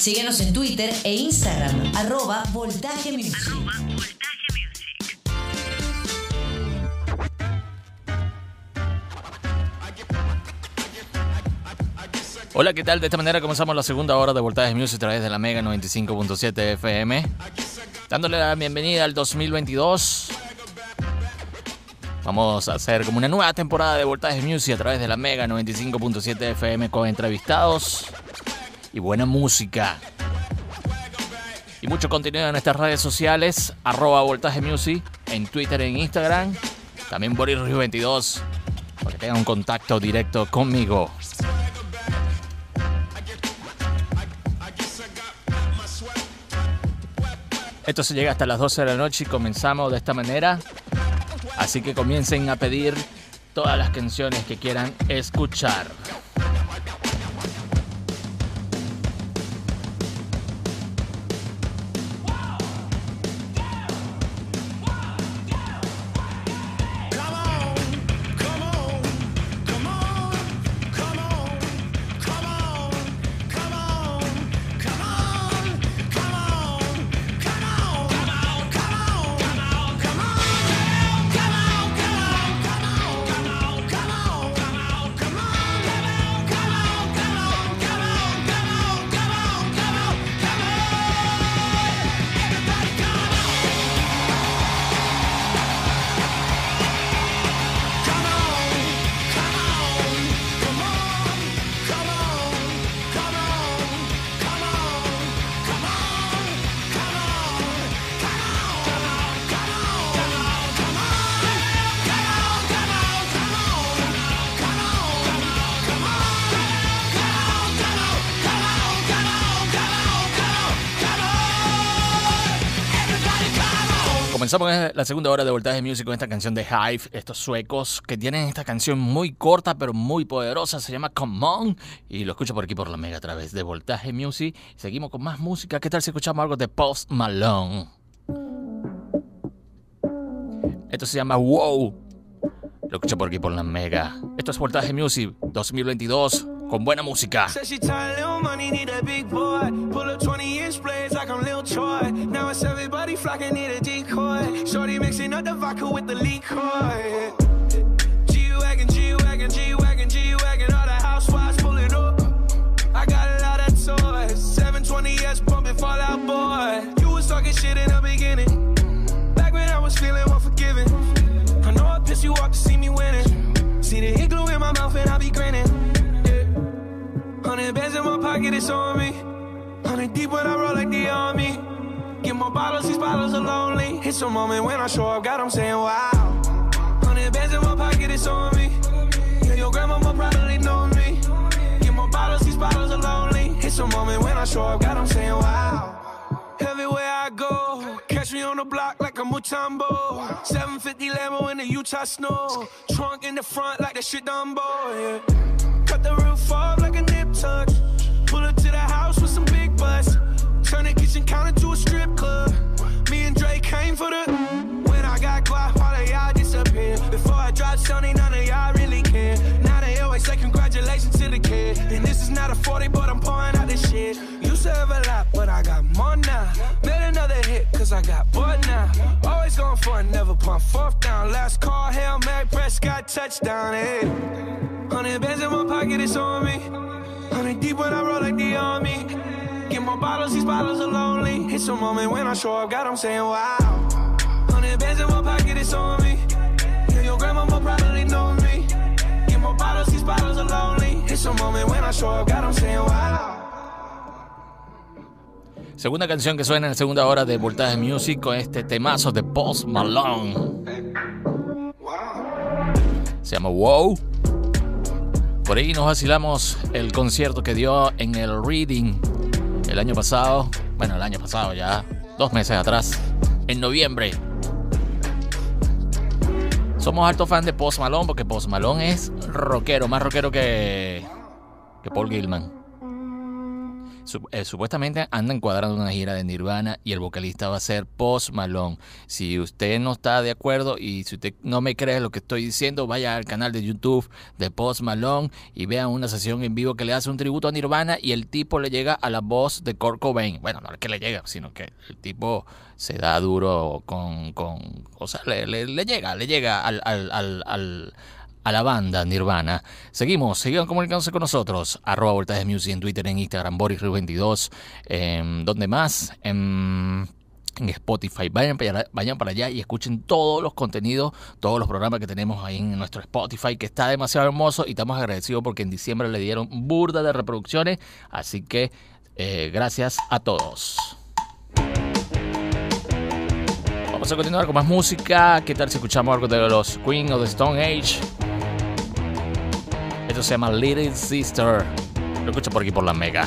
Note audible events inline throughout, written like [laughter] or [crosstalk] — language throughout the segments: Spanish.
Síguenos en Twitter e Instagram, arroba Voltaje Music. Hola, ¿qué tal? De esta manera comenzamos la segunda hora de Voltaje Music a través de la Mega 95.7 FM. Dándole la bienvenida al 2022. Vamos a hacer como una nueva temporada de Voltaje Music a través de la Mega 95.7 FM con entrevistados y buena música. Y mucho contenido en nuestras redes sociales, arroba Voltaje Music, en Twitter en Instagram. También Boris 22, para que tengan un contacto directo conmigo. Esto se llega hasta las 12 de la noche y comenzamos de esta manera. Así que comiencen a pedir todas las canciones que quieran escuchar. Comenzamos la segunda hora de Voltaje Music con esta canción de Hive, estos suecos que tienen esta canción muy corta pero muy poderosa, se llama Come On y lo escucho por aquí por la mega a través de Voltaje Music. Seguimos con más música, ¿qué tal si escuchamos algo de Post Malone? Esto se llama Wow, lo escucho por aquí por la mega. Esto es Voltaje Music 2022 con buena música. Now it's everybody flocking, need a. Shorty mixing up the vodka with the liquor. G-Wagon, G-Wagon, G-Wagon, G-Wagon, all the housewives pulling up. I got a lot of toys. 720S pumping Fallout Boy. You was talking shit in the beginning. Back when I was feeling unforgiving. I know I pissed you off to see me winning. See the glue in my mouth and I be grinning. Hundred bands in my pocket, it's on me. Hundred deep when I roll like the army. Get more bottles, these bottles are lonely. It's a moment when I show up, God, I'm saying wow. Hundred bands in my pocket, it's on me. Yeah, your grandma probably know me. Get more bottles, these bottles are lonely. It's a moment when I show up, God, I'm saying wow. Everywhere I go, catch me on the block like a Mutombo. 750 Lambo in the Utah snow. Trunk in the front like the shit Dumbo, yeah. Cut the roof off like a nip tuck. Pull up to the house with some big butts. Turn the kitchen counter to a strip club. Me and Drake came for the. When I got quiet, all of y'all disappeared. Before I dropped Sony, none of y'all really care. Now they always say congratulations to the kid. And this is not a 40, but I'm pouring out this shit. Used to have a lot, but I got more now. Made another hit, cause I got bored now. Always going for it, never pump fourth down. Last call, Hail Mary, Prescott, touchdown, hey. Hundred bands in my pocket, it's on me. Hundred deep when I roll like the army. Get my bottles, these bottles are lonely. It's a moment when I show up, God, I'm saying wow. Segunda canción que suena en la segunda hora de Voltaje Music con este temazo de Post Malone. Se llama Wow. Por ahí nos vacilamos el concierto que dio en el Reading el año pasado, bueno, el año pasado ya, dos meses atrás, en noviembre. Somos alto fan de Post Malone porque Post Malone es rockero, más rockero que, que Paul Gilman. Eh, supuestamente andan cuadrando una gira de Nirvana y el vocalista va a ser Post Malone. Si usted no está de acuerdo y si usted no me cree lo que estoy diciendo, vaya al canal de YouTube de Post Malone y vea una sesión en vivo que le hace un tributo a Nirvana y el tipo le llega a la voz de Kurt Cobain. Bueno, no es que le llega, sino que el tipo se da duro con, con o sea, le, le, llega, le llega al, al, al a la banda Nirvana. Seguimos, sigan comunicándose con nosotros. Arroba Voltaje Music en Twitter, en Instagram, Boris 22 eh, ¿Dónde más? En, Spotify. Vayan para, allá, vayan para allá y escuchen todos los contenidos, todos los programas que tenemos ahí en nuestro Spotify, que está demasiado hermoso y estamos agradecidos porque en diciembre le dieron burda de reproducciones. Así que eh, gracias a todos. Vamos a continuar con más música. ¿Qué tal si escuchamos algo de los Queen o de Stone Age? Esto se llama Little Sister. Lo escucho por aquí por la Mega.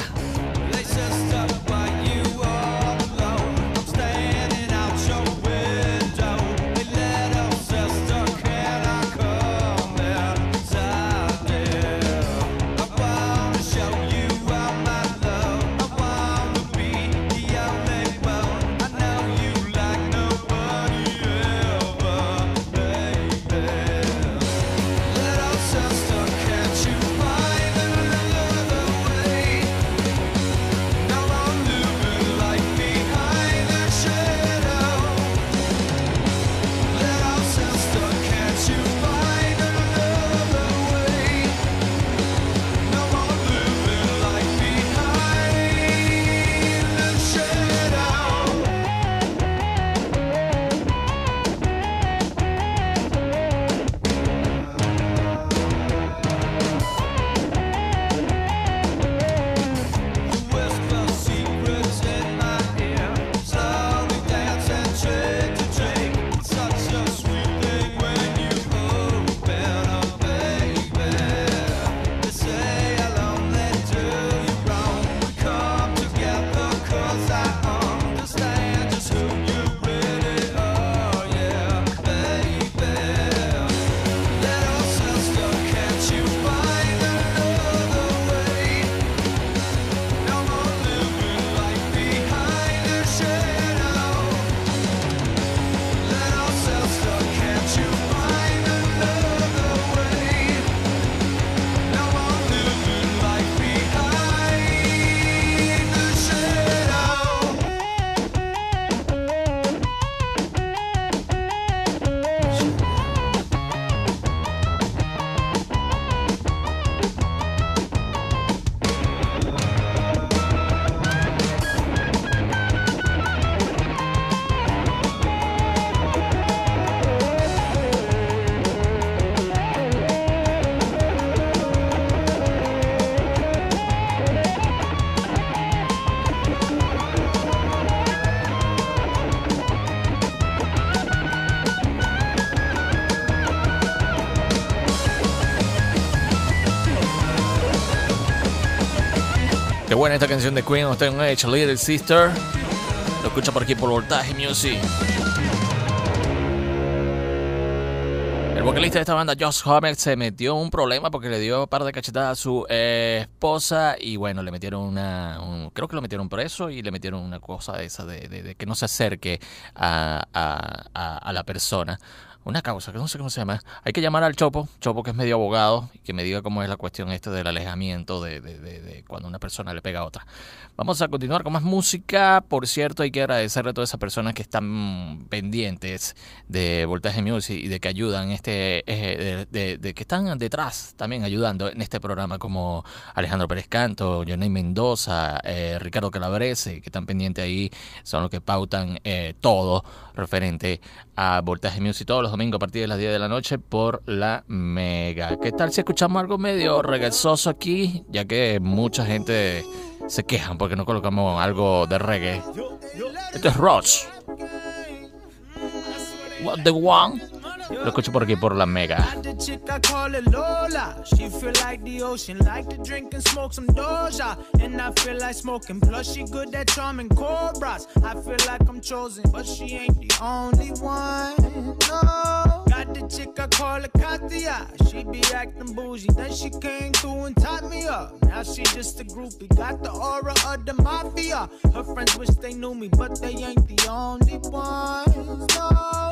Buena esta canción de Queen, usted ha hecho Little Sister. Lo escucha por aquí por Voltaje Music. El vocalista de esta banda, Josh Homer, se metió un problema porque le dio un par de cachetadas a su eh, esposa y bueno, le metieron una, creo que lo metieron preso y le metieron una cosa esa de, que no se acerque a la persona una causa, que no sé cómo se llama. Hay que llamar al Chopo, Chopo que es medio abogado, y que me diga cómo es la cuestión esta del alejamiento de, de, de, cuando una persona le pega a otra. Vamos a continuar con más música. Por cierto, hay que agradecerle a todas esas personas que están pendientes de Voltaje Music y de que ayudan, este, eh, de, que están detrás también ayudando en este programa, como Alejandro Pérez Canto, Johnny Mendoza, eh, Ricardo Calabrese, que están pendientes ahí, son los que pautan eh, todo referente a Voltaje Music todos los domingos a partir de las 10 de la noche por la Mega. ¿Qué tal si escuchamos algo medio reggaezoso aquí? Ya que mucha gente se quejan porque no colocamos algo de reggae. Esto es Roach. What the one? Lo escucho por aquí por la mega. She feel like the ocean, like to drink and smoke some Doja. And I feel like smoking, plus she good at charming cobras. I feel like I'm chosen, but she ain't the only one. No. got the chick I call her Katia. She be acting bougie, then she came through and tied me up. Now she just a groupie, got the aura of the mafia. Her friends wish they knew me, but they ain't the only ones. No, no.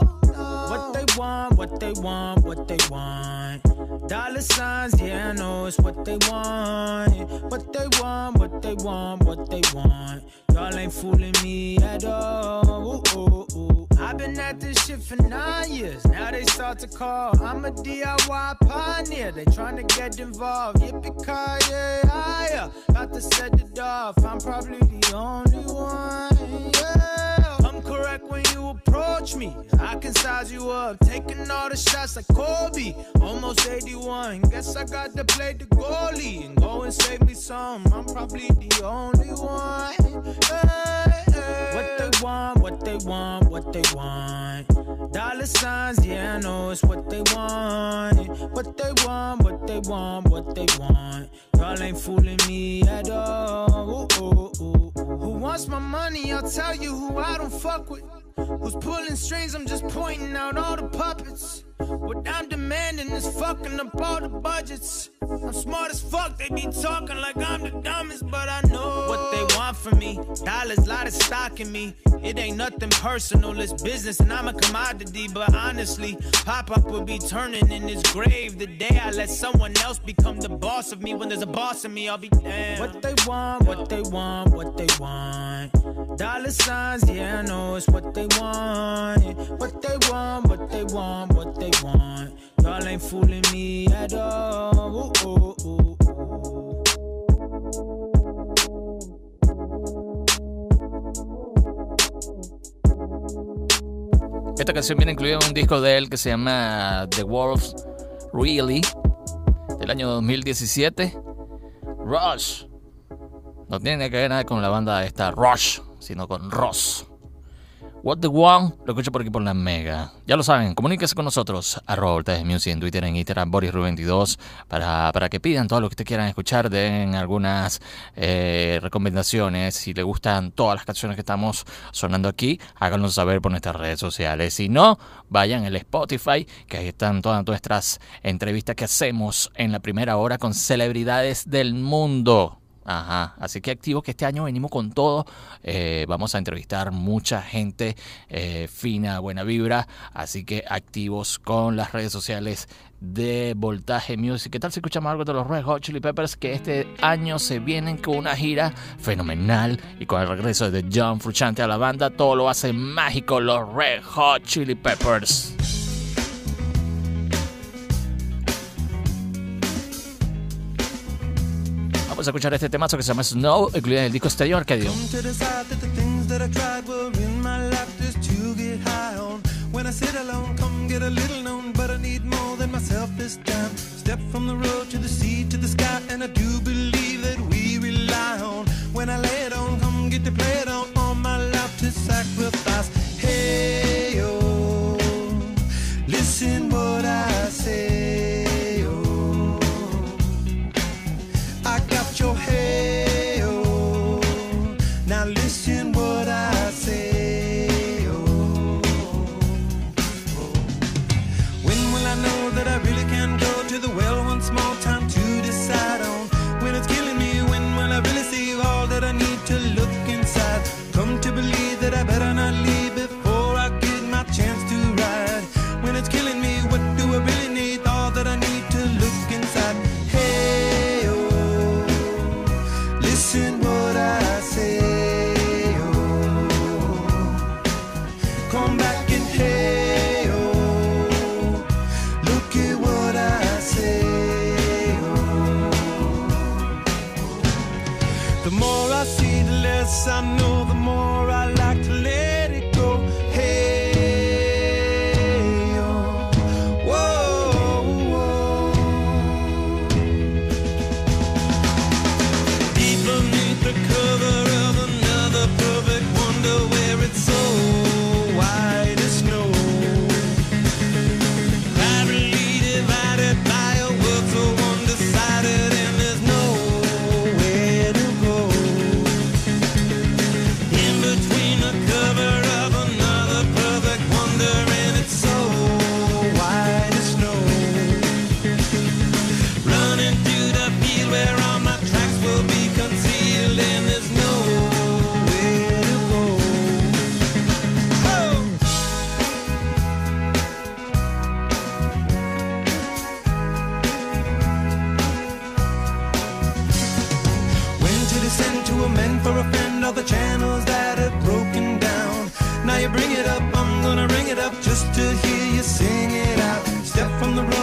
What they oh. want, what they want, what they want. Dollar signs, yeah, I know it's what they want. What they want, what they want, what they want. Y'all ain't fooling me at all. Ooh, ooh, ooh. I've been at this shit for nine years. Now they start to call. I'm a DIY pioneer. They trying to get involved. Yippee ki yeah, yeah. Got to set it off. I'm probably the only one. I'm when you approach me. I can size you up. Taking all the shots like Kobe. Almost 81. Guess I got to play the goalie and go and save me some. I'm probably the only one. Hey, want, what they want, what they want. Dollar signs, yeah, I know it's what they want. What they want, what they want, what they want. Y'all ain't fooling me at all. Ooh, ooh, ooh. Who wants my money? I'll tell you who I don't fuck with. Who's pulling strings? I'm just pointing out all the puppets. What I'm demanding is fucking up all the budgets. I'm smart as fuck, they be talking like I'm the dumbest, but I know what they want from me. Dollars, lot of stock in me. It ain't nothing personal, it's business, and I'm a commodity. But honestly, Pop Up will be turning in his grave the day I let someone else become the boss of me. When there's a boss in me, I'll be damned. What they want, what they want, what they want. Dollar signs, yeah, I know it's what they want. What they want, what they want, what they fooling me at all. Esta canción viene incluida en un disco de él que se llama The Wolves Really, del año 2017. Rush. No tiene que ver nada con la banda esta Rush, sino con Ross. What the One, lo escucho por aquí por la Mega. Ya lo saben, comuníquese con nosotros, arroba Music en Twitter, en Instagram, BorisRu22, para, para que pidan todo lo que ustedes quieran escuchar, den algunas eh, recomendaciones. Si les gustan todas las canciones que estamos sonando aquí, háganlo saber por nuestras redes sociales. Si no, vayan al Spotify, que ahí están todas nuestras entrevistas que hacemos en la primera hora con celebridades del mundo. Ajá, así que activo que este año venimos con todo. Eh, vamos a entrevistar mucha gente eh, fina, buena vibra. Así que activos con las redes sociales de Voltaje Music. ¿Qué tal si escuchamos algo de los Red Hot Chili Peppers? Que este año se vienen con una gira fenomenal. Y con el regreso de John Frusciante a la banda, todo lo hace mágico los Red Hot Chili Peppers. Vamos a escuchar este temazo que se llama Snow, incluido en el disco Stereo Arcadio. When I sit alone, come get a little known, but I need more than myself this time. Step from the road to the sea to the sky, and I do believe that we rely on. When I lay it on, come get to play it on, all my life to sacrifice. Hey, oh, listen what I say,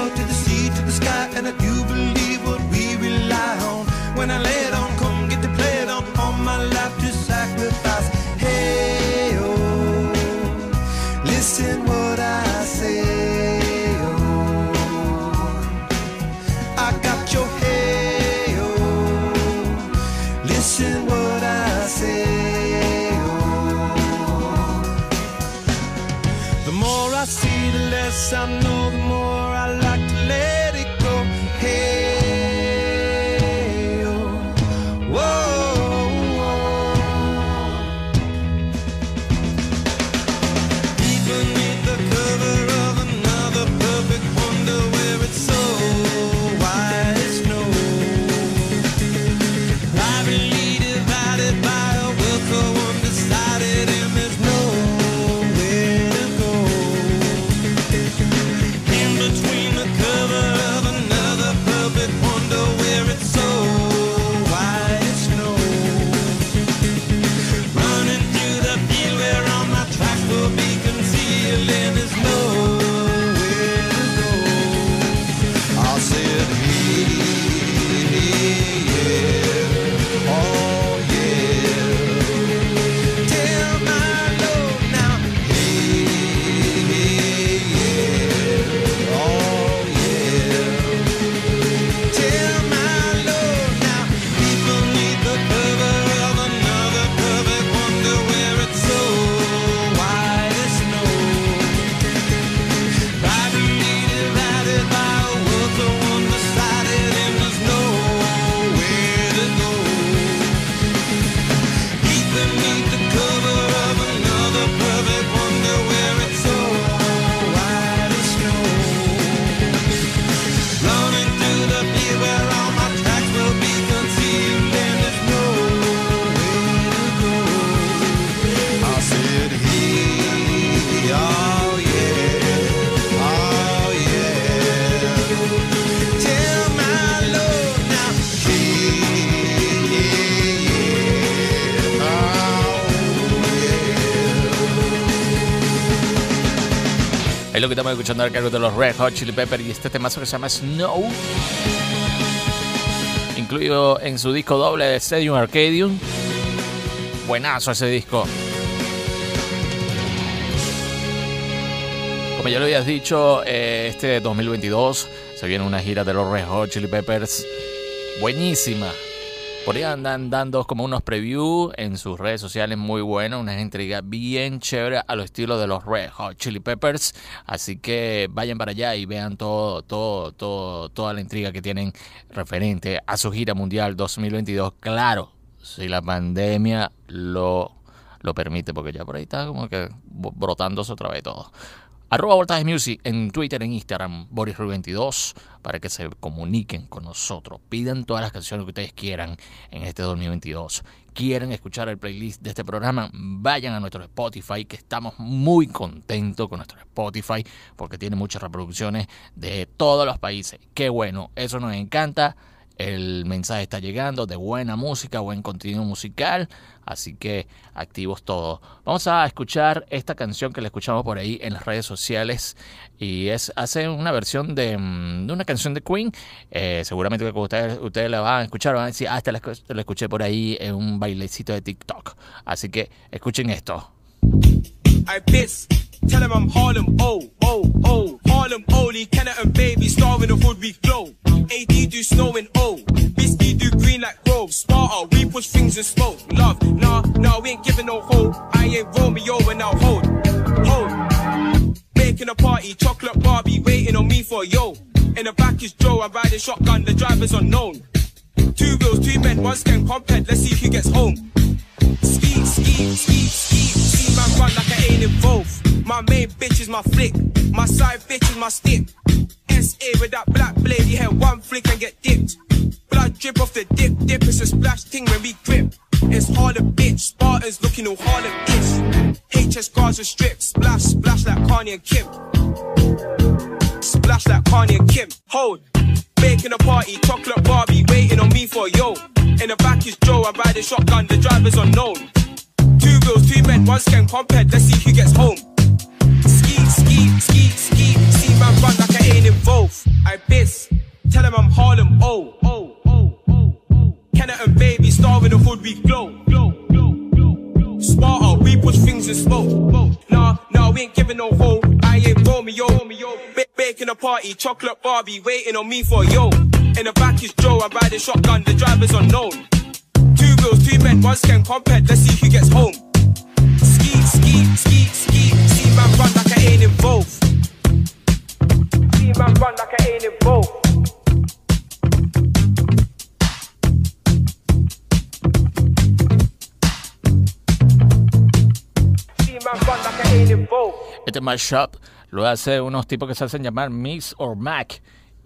to the sea to the sky, and I do believe what we rely on. When I lay it escuchando al cargo de los Red Hot Chili Peppers y este temazo que se llama Snow. Incluido en su disco doble de Stadium Arcadium. Buenazo ese disco. Como ya lo habías dicho, eh, este 2022 se viene una gira de los Red Hot Chili Peppers buenísima. Por ahí andan dando como unos previews en sus redes sociales muy buenas, unas intrigas bien chéveres a lo estilo de los Red Hot Chili Peppers. Así que vayan para allá y vean todo, todo, todo, toda la intriga que tienen referente a su gira mundial 2022. Claro, si la pandemia lo, lo permite, porque ya por ahí está como que brotándose otra vez todo. Arroba Voltaje Music en Twitter, en Instagram, BorisRu22, para que se comuniquen con nosotros. Pidan todas las canciones que ustedes quieran en este 2022. Quieren escuchar el playlist de este programa, vayan a nuestro Spotify, que estamos muy contentos con nuestro Spotify, porque tiene muchas reproducciones de todos los países. Qué bueno, eso nos encanta. El mensaje está llegando de buena música, buen contenido musical, así que activos todos. Vamos a escuchar esta canción que le escuchamos por ahí en las redes sociales y es hace una versión de, mm, una canción de Queen. Eh, seguramente que ustedes, ustedes la van a escuchar van a decir, ah, la, la escuché por ahí en un bailecito de TikTok. Así que escuchen esto. I piss. Tell him I'm Harlem, oh, oh, oh. Harlem, Oli, Kenneth and baby, starving the hood, we glow. AD do snowing, oh. Bisky do green like Grove. Sparta, we push things and smoke. Love, nah, nah, we ain't giving no hope. I ain't Romeo and I'll hold, hold. Making a party, chocolate Barbie, waiting on me for yo. In the back is Joe, I'm riding shotgun, the driver's unknown. Two wheels, two men, one scan compared, let's see who gets home. Ski, ski, ski. Man run like I ain't involved. My main bitch is my flick. My side bitch is my stick. SA with that black blade, you had one flick and get dipped. Blood drip off the dip, dip. It's a splash thing when we grip. It's harder, bitch. Spartans looking all Harlem-ish. HS guards are stripped. Splash, splash like Kanye and Kim. Splash like Kanye and Kim. Hold. Making a party, chocolate Barbie, waiting on me for a yo. In the back is Joe, I ride riding shotgun, the driver's unknown. Two wheels, two men, one scan compared, let's see who gets home. Ski, ski, ski, ski, see man run like I ain't involved. I piss, tell him I'm Harlem, oh, oh, oh, oh, oh. Kenneth and baby, starving the hood, we glow, glow, glow, glow, glow. Sparta, we push things and smoke. Nah, nah, we ain't giving no hope. I ain't Romeo, Romeo. Ba- baking a party, chocolate Barbie, waiting on me for yo. In the back is Joe, I'm riding shotgun, the driver's unknown. Wheels, two men, one scan compared, let's see who gets home. Ski, ski, ski, ski. See man run like I ain't involved. See man run like I ain't involved. Este mashup lo hace unos tipos que se hacen llamar Mix or Mac.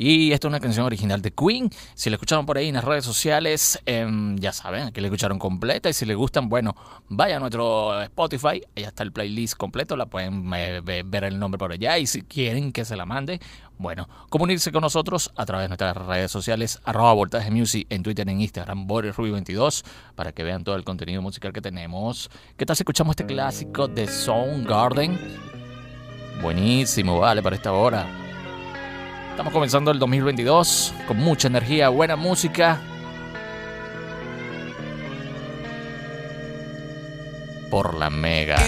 Y esta es una canción original de Queen. Si la escucharon por ahí en las redes sociales, em, ya saben, aquí la escucharon completa. Y si les gustan, bueno, vayan a nuestro Spotify. Ahí está el playlist completo. La pueden eh, ve- ver el nombre por allá. Y si quieren que se la mande, bueno, comunicarse con nosotros a través de nuestras redes sociales. Arroba Voltaje Music en Twitter, en Instagram, BorisRuby22. Para que vean todo el contenido musical que tenemos. ¿Qué tal si escuchamos este clásico de Soundgarden? Buenísimo, vale, para esta hora. Estamos comenzando el 2022 con mucha energía, buena música. Por la mega.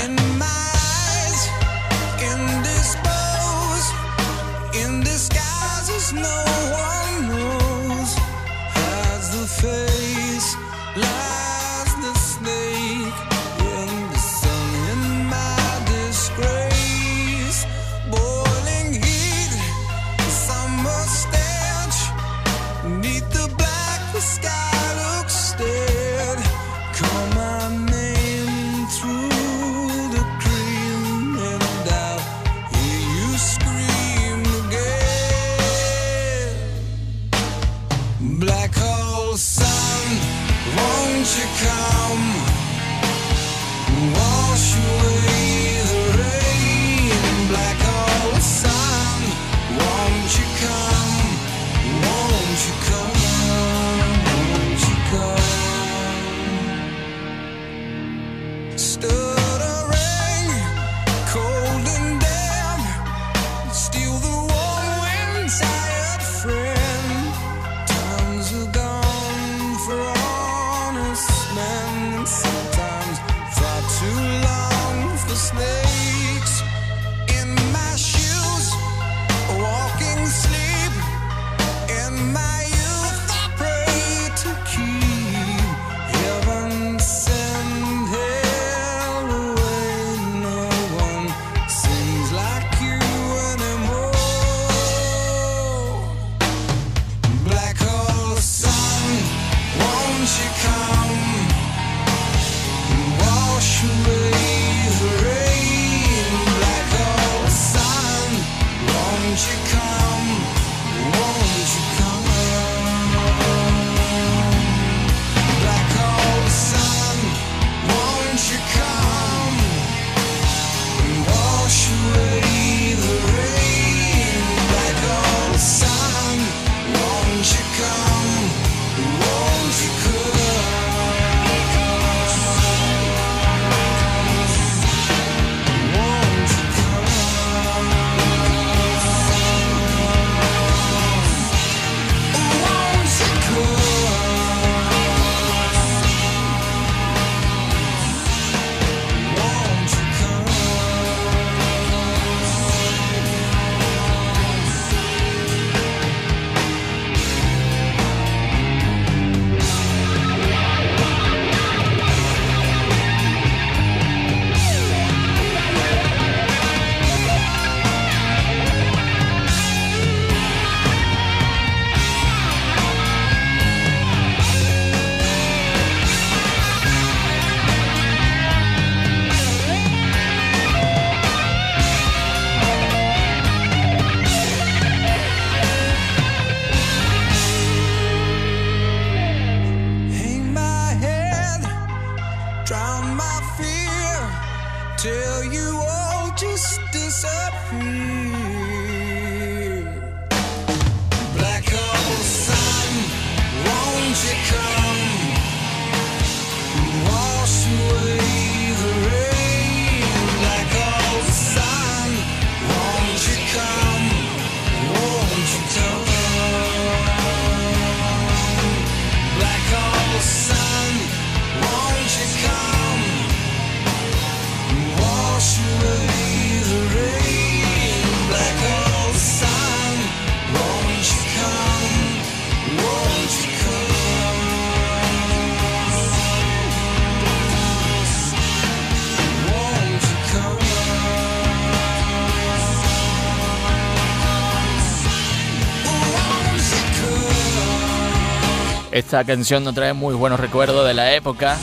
Esta canción nos trae muy buenos recuerdos de la época.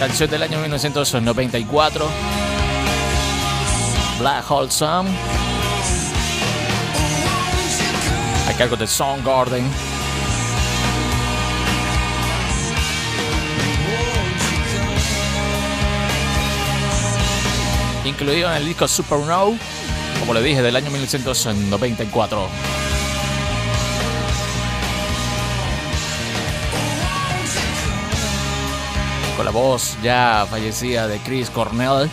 Canción del año 1994. Black Hole Sun. A cargo de Soundgarden. Incluido en el disco Supernova, como le dije, del año 1994. La voz ya fallecida de Chris Cornell.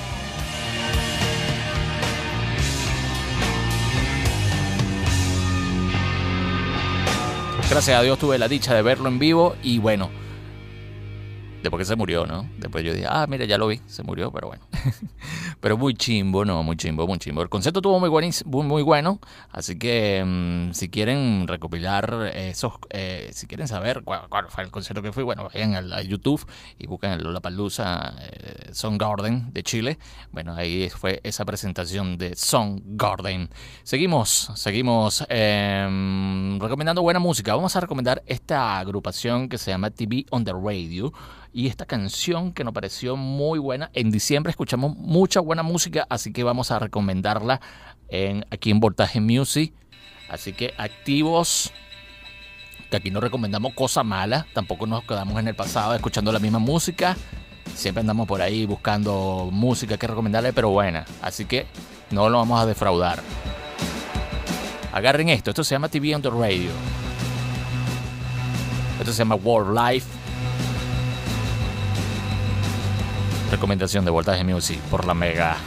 Gracias a Dios tuve la dicha de verlo en vivo y bueno, después que se murió, ¿no? Después yo dije, ah, mira, ya lo vi, se murió, pero bueno. [laughs] pero muy chimbo, ¿no? Muy chimbo, muy chimbo. El concepto estuvo muy, buenis- muy, bueno, así que mm, si quieren recopilar esos, eh, si quieren saber cuál, fue el concierto que fui, bueno, vayan a, YouTube y busquen el Lollapalooza eh, Soundgarden de Chile. Bueno, ahí fue esa presentación de Soundgarden. Seguimos, seguimos eh, recomendando buena música. Vamos a recomendar esta agrupación que se llama TV on the Radio y esta canción que nos pareció muy buena. En diciembre escuchamos mucha buena música, así que vamos a recomendarla en, aquí en Voltaje Music. Así que activos, que aquí no recomendamos cosas malas, tampoco nos quedamos en el pasado escuchando la misma música. Siempre andamos por ahí buscando música que recomendarle, pero buena. Así que no lo vamos a defraudar. Agarren esto, esto se llama TV on the Radio. Esto se llama World Life. Recomendación de Voltaje Music por la Mega.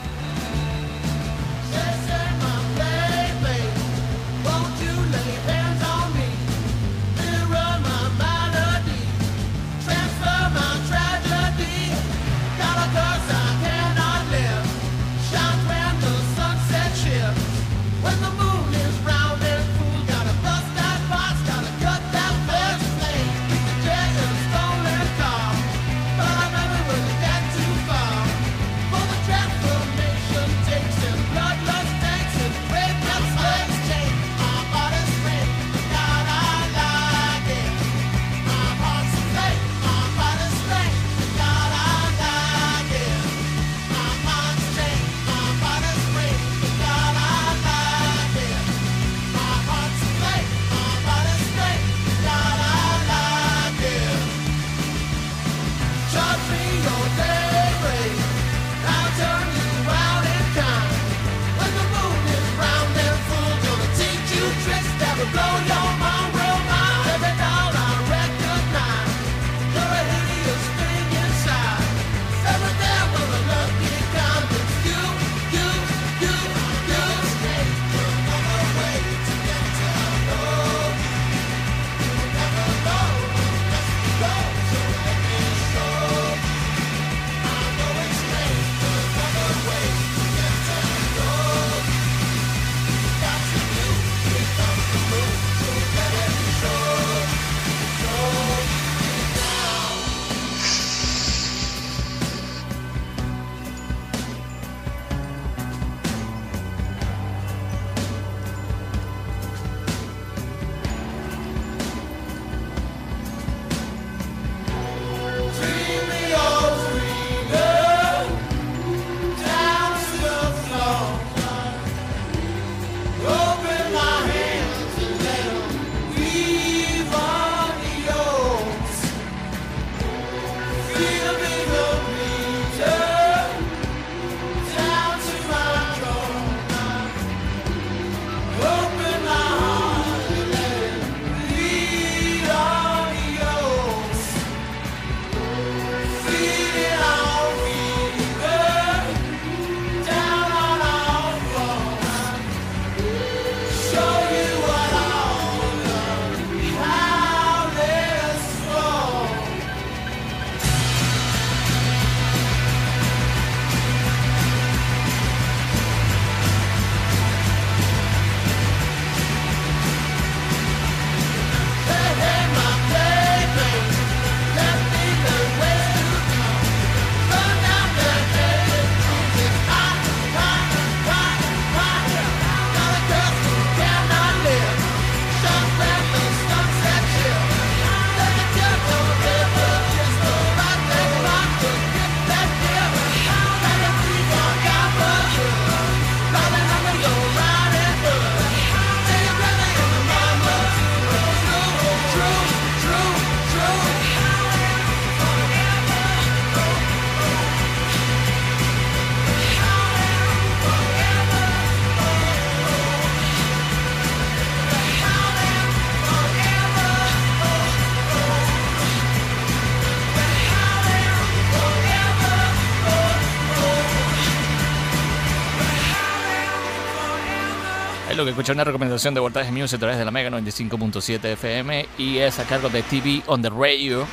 Lo que escuché una recomendación de Voltaje Music a través de la Mega 95.7 FM y es a cargo de TV on the Radio.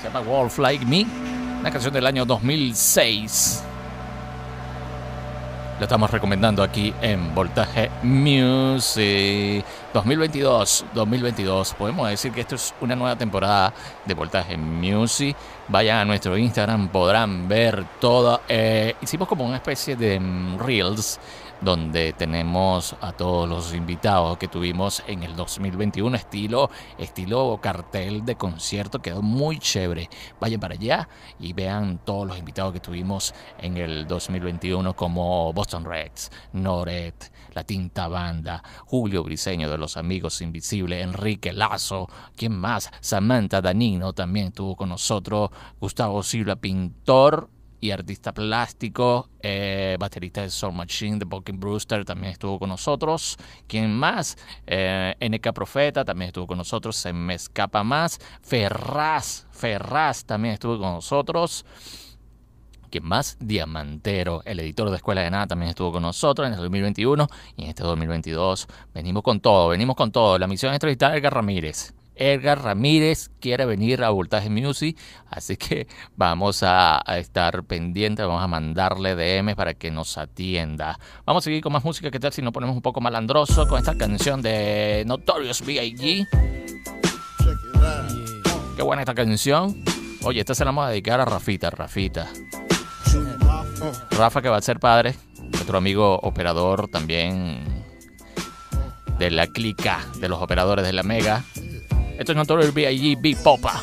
Se llama Wolf Like Me, una canción del año 2006. Lo estamos recomendando aquí en Voltaje Music 2022. 2022. Podemos decir que esto es una nueva temporada de Voltaje Music. Vayan a nuestro Instagram, podrán ver todo. Eh, hicimos como una especie de mm, reels donde tenemos a todos los invitados que tuvimos en el 2021, estilo, estilo cartel de concierto, quedó muy chévere. Vayan para allá y vean todos los invitados que tuvimos en el 2021 como Boston Reds, Noret, La Tinta Banda, Julio Briseño de Los Amigos Invisibles, Enrique Lazo, ¿quién más? Samantha Danino también estuvo con nosotros, Gustavo Silva, pintor artista plástico, eh, baterista de Soul Machine, de Bucking Brewster, también estuvo con nosotros. ¿Quién más? Eh, NK Profeta también estuvo con nosotros. Se me escapa más. Ferraz, Ferraz también estuvo con nosotros. ¿Quién más? Diamantero, el editor de Escuela de Nada, también estuvo con nosotros en el 2021 y en este 2022 venimos con todo, venimos con todo. La misión es entrevistar a Edgar Ramírez. Edgar Ramírez quiere venir a Voltaje Music, así que [laughs] vamos a, estar pendientes, vamos a mandarle DM para que nos atienda. Vamos a seguir con más música, ¿qué tal si nos ponemos un poco malandroso con esta canción de Notorious B.I.G.? Qué buena esta canción. Oye, esta se la vamos a dedicar a Rafita, Rafita. Rafa que va a ser padre, nuestro amigo operador también de la clica de los operadores de la Mega. Esto es Notorious B.I.G. Big Popa.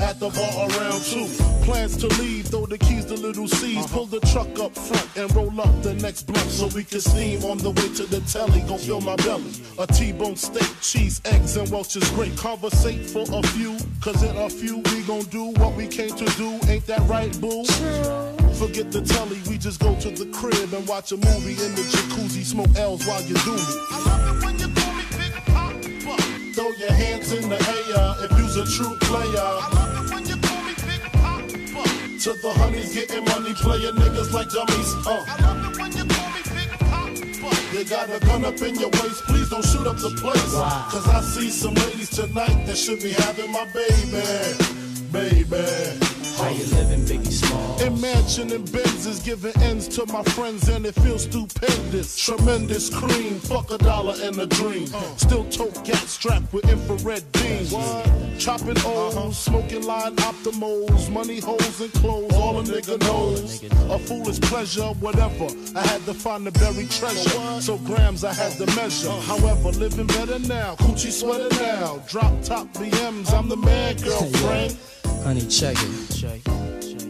at the bar around two. Plans to leave, throw the keys to little C's. Uh-huh. Pull the truck up front and roll up the next blunt so we can steam on the way to the telly. Gon' fill my belly. A T-bone steak, cheese, eggs, and Welch's grape. Conversate for a few, cause in a few we gon' do what we came to do. Ain't that right, boo? Forget the telly, we just go to the crib and watch a movie in the jacuzzi. Smoke L's while you do me. I love it when you call me Big Papa. Throw your hands in the air if you's a true player. I love it when you call me Big Papa. To the honeys getting money, playing niggas like dummies. Uh. I love it when you call me Big Papa. You got a gun up in your waist, please don't shoot up the place. Cause I see some ladies tonight that should be having my baby. Baby. How you living, Biggie Small? In mansion and Benzes, giving ends to my friends, and it feels stupendous. Tremendous cream, fuck a dollar and a dream. Still tote gat strapped with infrared beams. Chopping O's, smoking line optimals, money holes and clothes, all a nigga knows. A foolish pleasure, whatever. I had to find the buried treasure, so grams I had to measure. However, living better now, coochie sweater now. Drop top BMs, I'm the man, girlfriend. Honey, check it.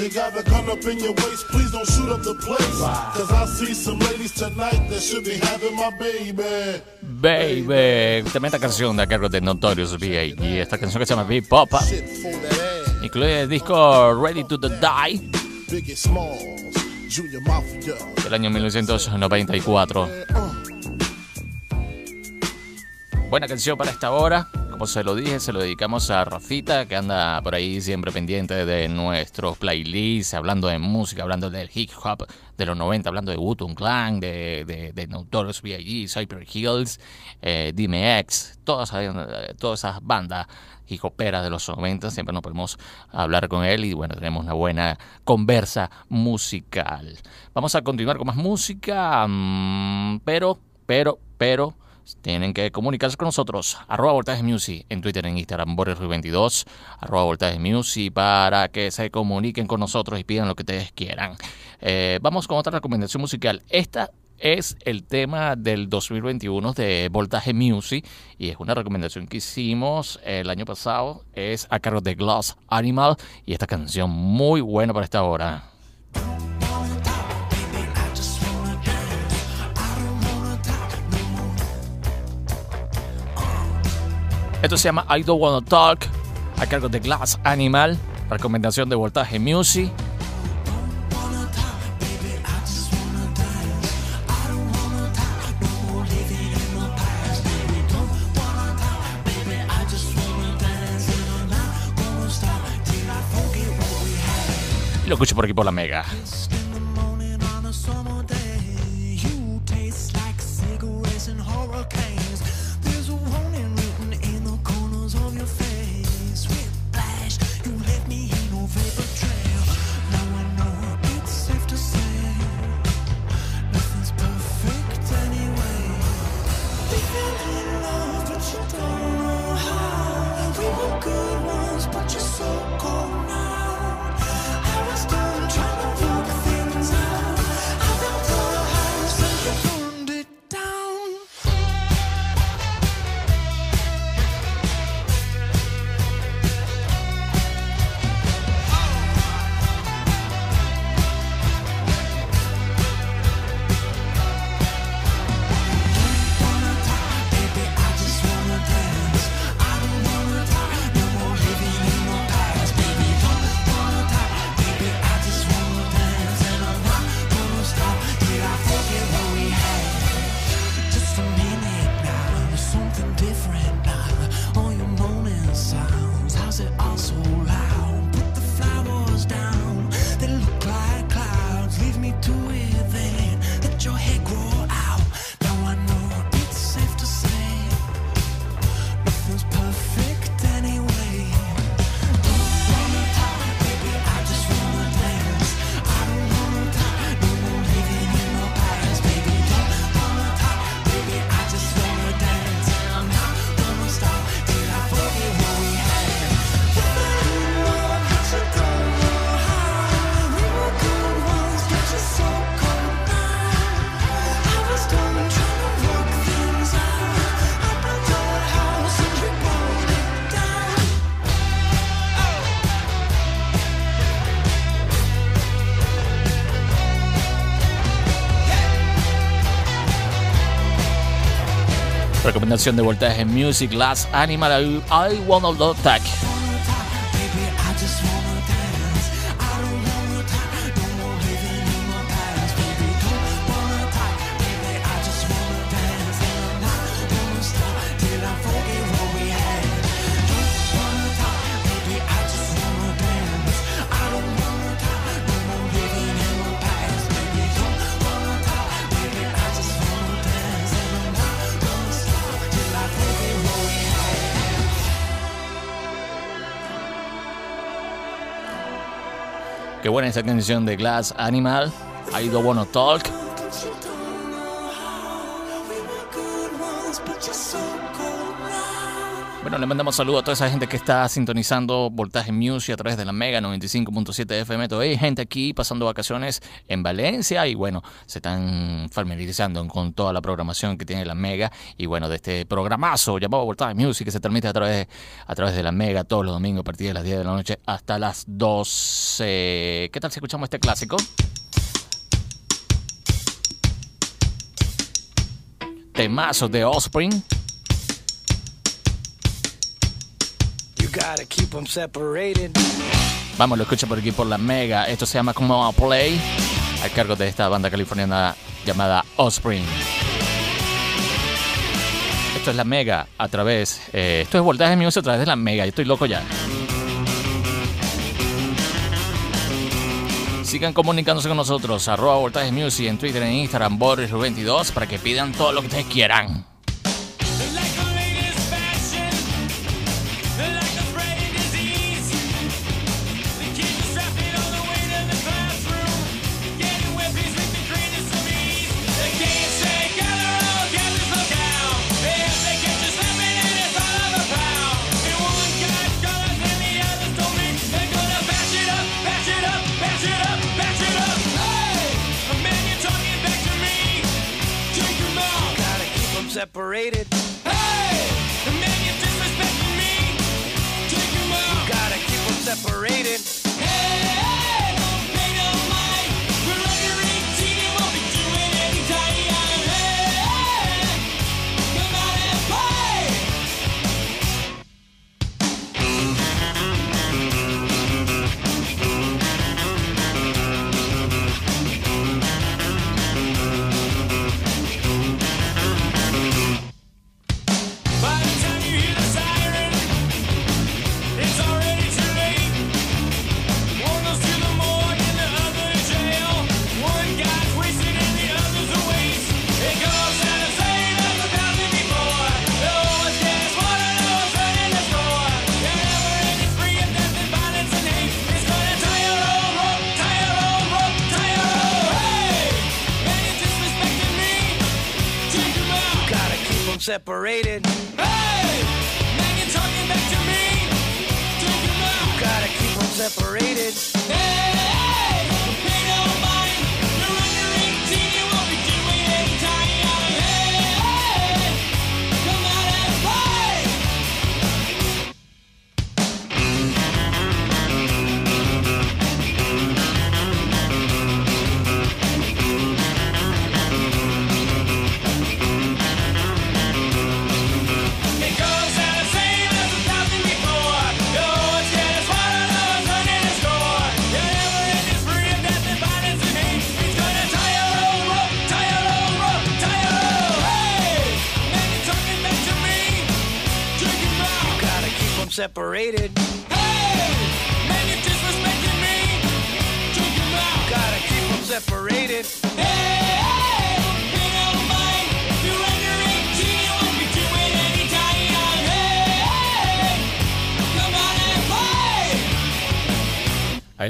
You got gun up in your waist, please don't shoot up the place. Cause I see some ladies tonight that should be having my baby. Baby, tremenda canción de cargo de Notorious B.I.G. Esta canción que se llama Big ass. incluye el disco Ready to the Die del año 1994. Buena canción para esta hora. Como se lo dije, se lo dedicamos a Rafita, que anda por ahí siempre pendiente de nuestros playlists, hablando de música, hablando del hip hop de los 90, hablando de Wu-Tang Clan, de, de, de Notorious B.I.G., Cyper Hills, eh, DMX, todas, todas esas bandas hip hoperas de los 90. Siempre nos podemos hablar con él y bueno, tenemos una buena conversa musical. Vamos a continuar con más música, mm, pero, pero, pero tienen que comunicarse con nosotros. Arroba Voltaje Music en Twitter, en Instagram, Boris22, arroba Voltaje Music para que se comuniquen con nosotros y pidan lo que ustedes quieran. Eh, vamos con otra recomendación musical. Esta es el tema del 2021 de Voltaje Music y es una recomendación que hicimos el año pasado. Es a cargo de Glass Animal y esta canción muy buena para esta hora. Esto se llama I Don't Wanna Talk, a cargo de Glass Animal, recomendación de Voltaje Music. Lo escucho por aquí por la Mega. Recomendación de Voltaje Music, Glass Animal, I, I Wanna Talk. Baby, Buena esa canción de Glass Animal, I Don't Wanna Talk. Le mandamos saludos a toda esa gente que está sintonizando Voltaje Music a través de la Mega 95.7 FM. Todavía hay gente aquí pasando vacaciones en Valencia y bueno, se están familiarizando con toda la programación que tiene la Mega y bueno, de este programazo llamado Voltaje Music que se transmite a través, a través de la Mega todos los domingos a partir de las 10 de la noche hasta las 12. ¿Qué tal si escuchamos este clásico? Temazo de Offspring. Vamos, lo escucha por aquí por la Mega. Esto se llama Come On Play, a cargo de esta banda californiana llamada Offspring. Esto es la Mega a través. eh, esto es voltaje music a través de la Mega. Yo estoy loco ya. Sigan comunicándose con nosotros, arroba voltaje music en Twitter, en Instagram, Boris22, para que pidan todo lo que ustedes quieran. Separated.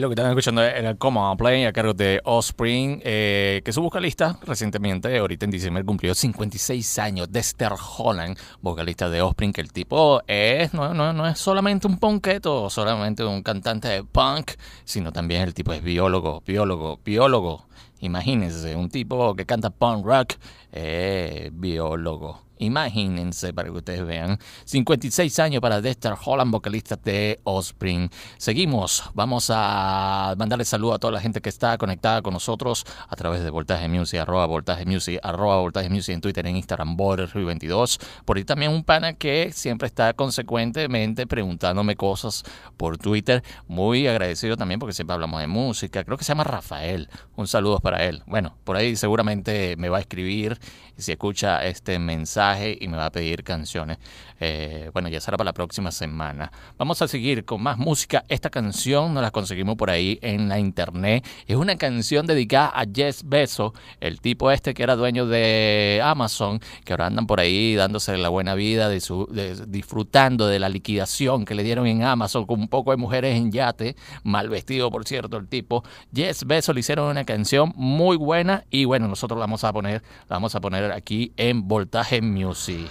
Lo que estaban escuchando era Common Play a cargo de Offspring, eh, que su vocalista recientemente, ahorita en diciembre, cumplió 56 años. Dexter Holland, vocalista de Offspring, que el tipo es, no, no, no es solamente un punketo, solamente un cantante de punk, sino también el tipo es biólogo, biólogo, biólogo. Imagínense, un tipo que canta punk rock, eh, biólogo. Imagínense para que ustedes vean. 56 años para Dexter Holland, vocalista de Offspring. Seguimos. Vamos a mandarle saludo a toda la gente que está conectada con nosotros a través de Voltaje Music, Voltaje Music, Voltaje Music en Twitter, en Instagram, Border22. Por ahí también un pana que siempre está consecuentemente preguntándome cosas por Twitter. Muy agradecido también porque siempre hablamos de música. Creo que se llama Rafael. Un saludo para él. Bueno, por ahí seguramente me va a escribir si escucha este mensaje y me va a pedir canciones. Eh, bueno, ya será para la próxima semana. Vamos a seguir con más música. Esta canción nos la conseguimos por ahí en la internet. Es una canción dedicada a Jess Bezos, el tipo este que era dueño de Amazon, que ahora andan por ahí dándose la buena vida, de su, disfrutando de la liquidación que le dieron en Amazon con un poco de mujeres en yate, mal vestido por cierto el tipo. Jess Bezos le hicieron una canción muy buena y bueno, nosotros la vamos a poner, vamos a poner aquí en Voltaje Music.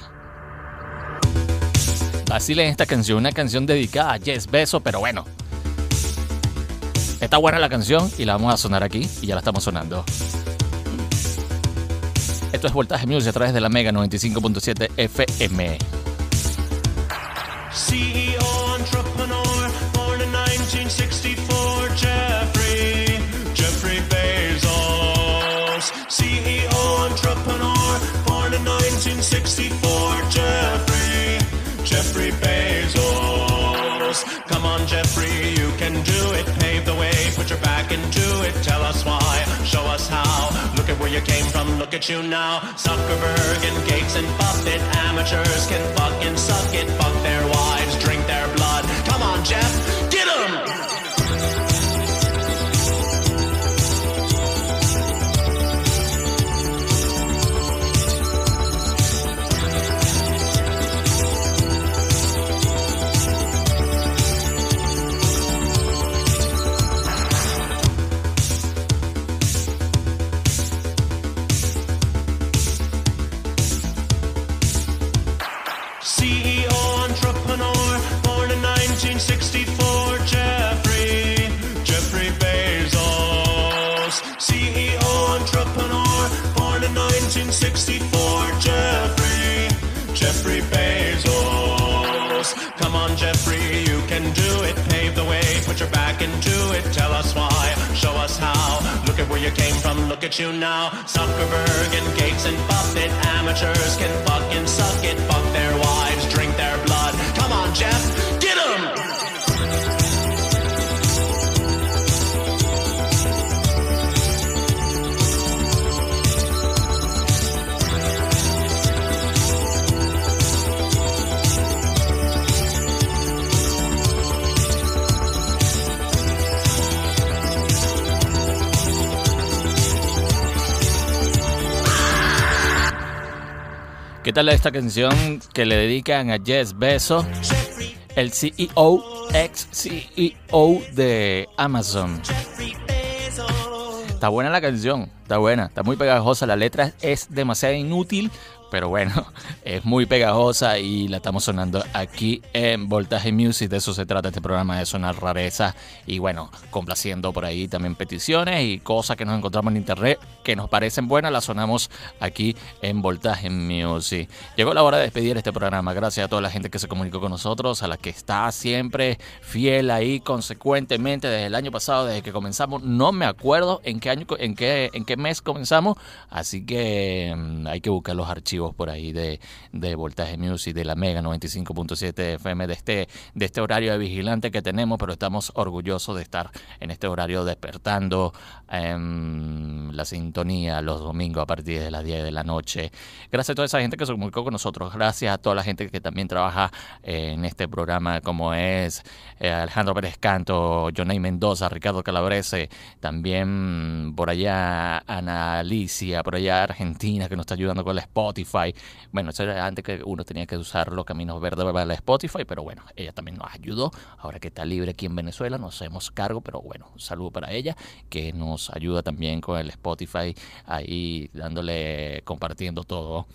Vacilen esta canción, una canción dedicada a Jess Beso, pero bueno. Está buena la canción y la vamos a sonar aquí y ya la estamos sonando. Esto es Voltaje Music a través de la Mega 95.7 FM. CEO, 1964, Jeffrey, Jeffrey Bezos. Come on, Jeffrey, you can do it. Pave the way, put your back into it. Tell us why, show us how. Look at where you came from, look at you now. Zuckerberg and Gates and Buffett, amateurs can fucking suck it. Fuck their wives, drink their blood. Come on, Jeff, now. Zuckerberg and Gates and Buffett, amateurs ¿Qué tal esta canción que le dedican a Jess Beso, el CEO, ex CEO de Amazon? Está buena la canción, está buena, está muy pegajosa. La letra es demasiado inútil, pero bueno, [laughs] es muy pegajosa y la estamos sonando aquí en Voltaje Music. De eso se trata este programa, de sonar rareza y bueno, complaciendo por ahí también peticiones y cosas que nos encontramos en internet que nos parecen buenas, las sonamos aquí en Voltaje Music. Llegó la hora de despedir este programa. Gracias a toda la gente que se comunicó con nosotros, a la que está siempre fiel ahí consecuentemente desde el año pasado, desde que comenzamos. No me acuerdo en qué año, en qué, en qué mes comenzamos, así que mm, hay que buscar los archivos por ahí de, de Voltaje Music, de la Mega 95.7 FM, de este, de este horario de vigilante que tenemos, pero estamos orgullosos de estar en este horario despertando em, la sintonía los domingos a partir de las 10 de la noche. Gracias a toda esa gente que se comunicó con nosotros. Gracias a toda la gente que también trabaja en este programa, como es eh, Alejandro Pérez Canto, Jonay Mendoza, Ricardo Calabrese, también por allá Ana Alicia, por allá Argentina, que nos está ayudando con la Spotify. Bueno, eso era antes que uno tenía que usar los caminos verdes para la Spotify, pero bueno, ella también nos ayudó. Ahora que está libre aquí en Venezuela, nos hacemos cargo, pero bueno, un saludo para ella, que nos ayuda también con el Spotify, ahí dándole, compartiendo todo,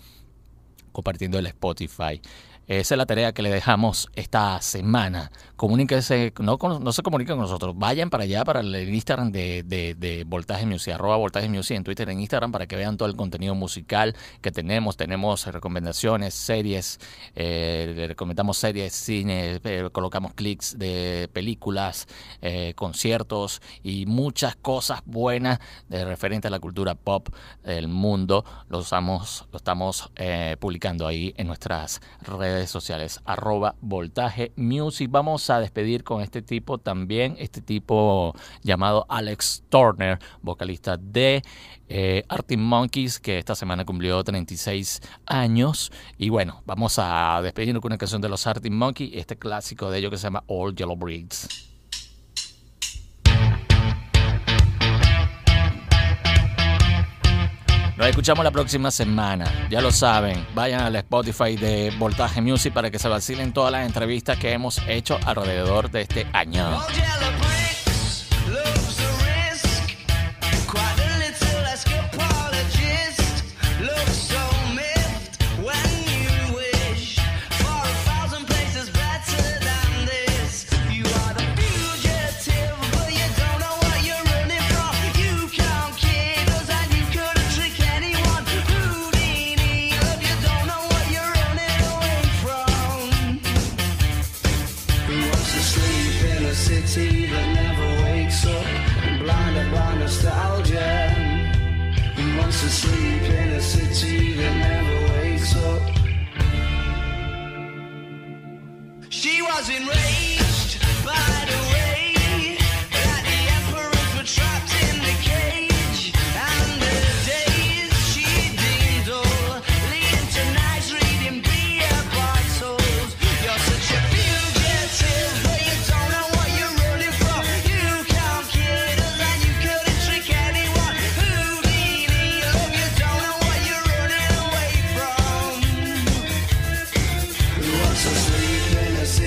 compartiendo el Spotify. Esa es la tarea que le dejamos esta semana. Comuníquense, no, no se comuniquen con nosotros, vayan para allá, para el Instagram de, de, de Voltaje Music, arroba Music en Twitter, en Instagram, para que vean todo el contenido musical que tenemos. Tenemos recomendaciones, series, eh, le recomendamos series, cine, eh, colocamos clics de películas, eh, conciertos y muchas cosas buenas de referente a la cultura pop del mundo. Lo, usamos, lo estamos publicando ahí en nuestras redes sociales, arroba voltaje music. Vamos a despedir con este tipo también, este tipo llamado Alex Turner, vocalista de eh, Arctic Monkeys, que esta semana cumplió 36 años. Y bueno, vamos a despedirnos con una canción de los Arctic Monkeys, este clásico de ellos que se llama All Yellow Bricks. Nos escuchamos la próxima semana. Ya lo saben. Vayan al Spotify de Voltaje Music para que se vacilen todas las entrevistas que hemos hecho alrededor de este año.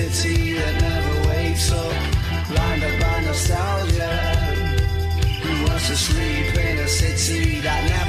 city that never wakes up, blinded by nostalgia. Who wants to sleep in a city that never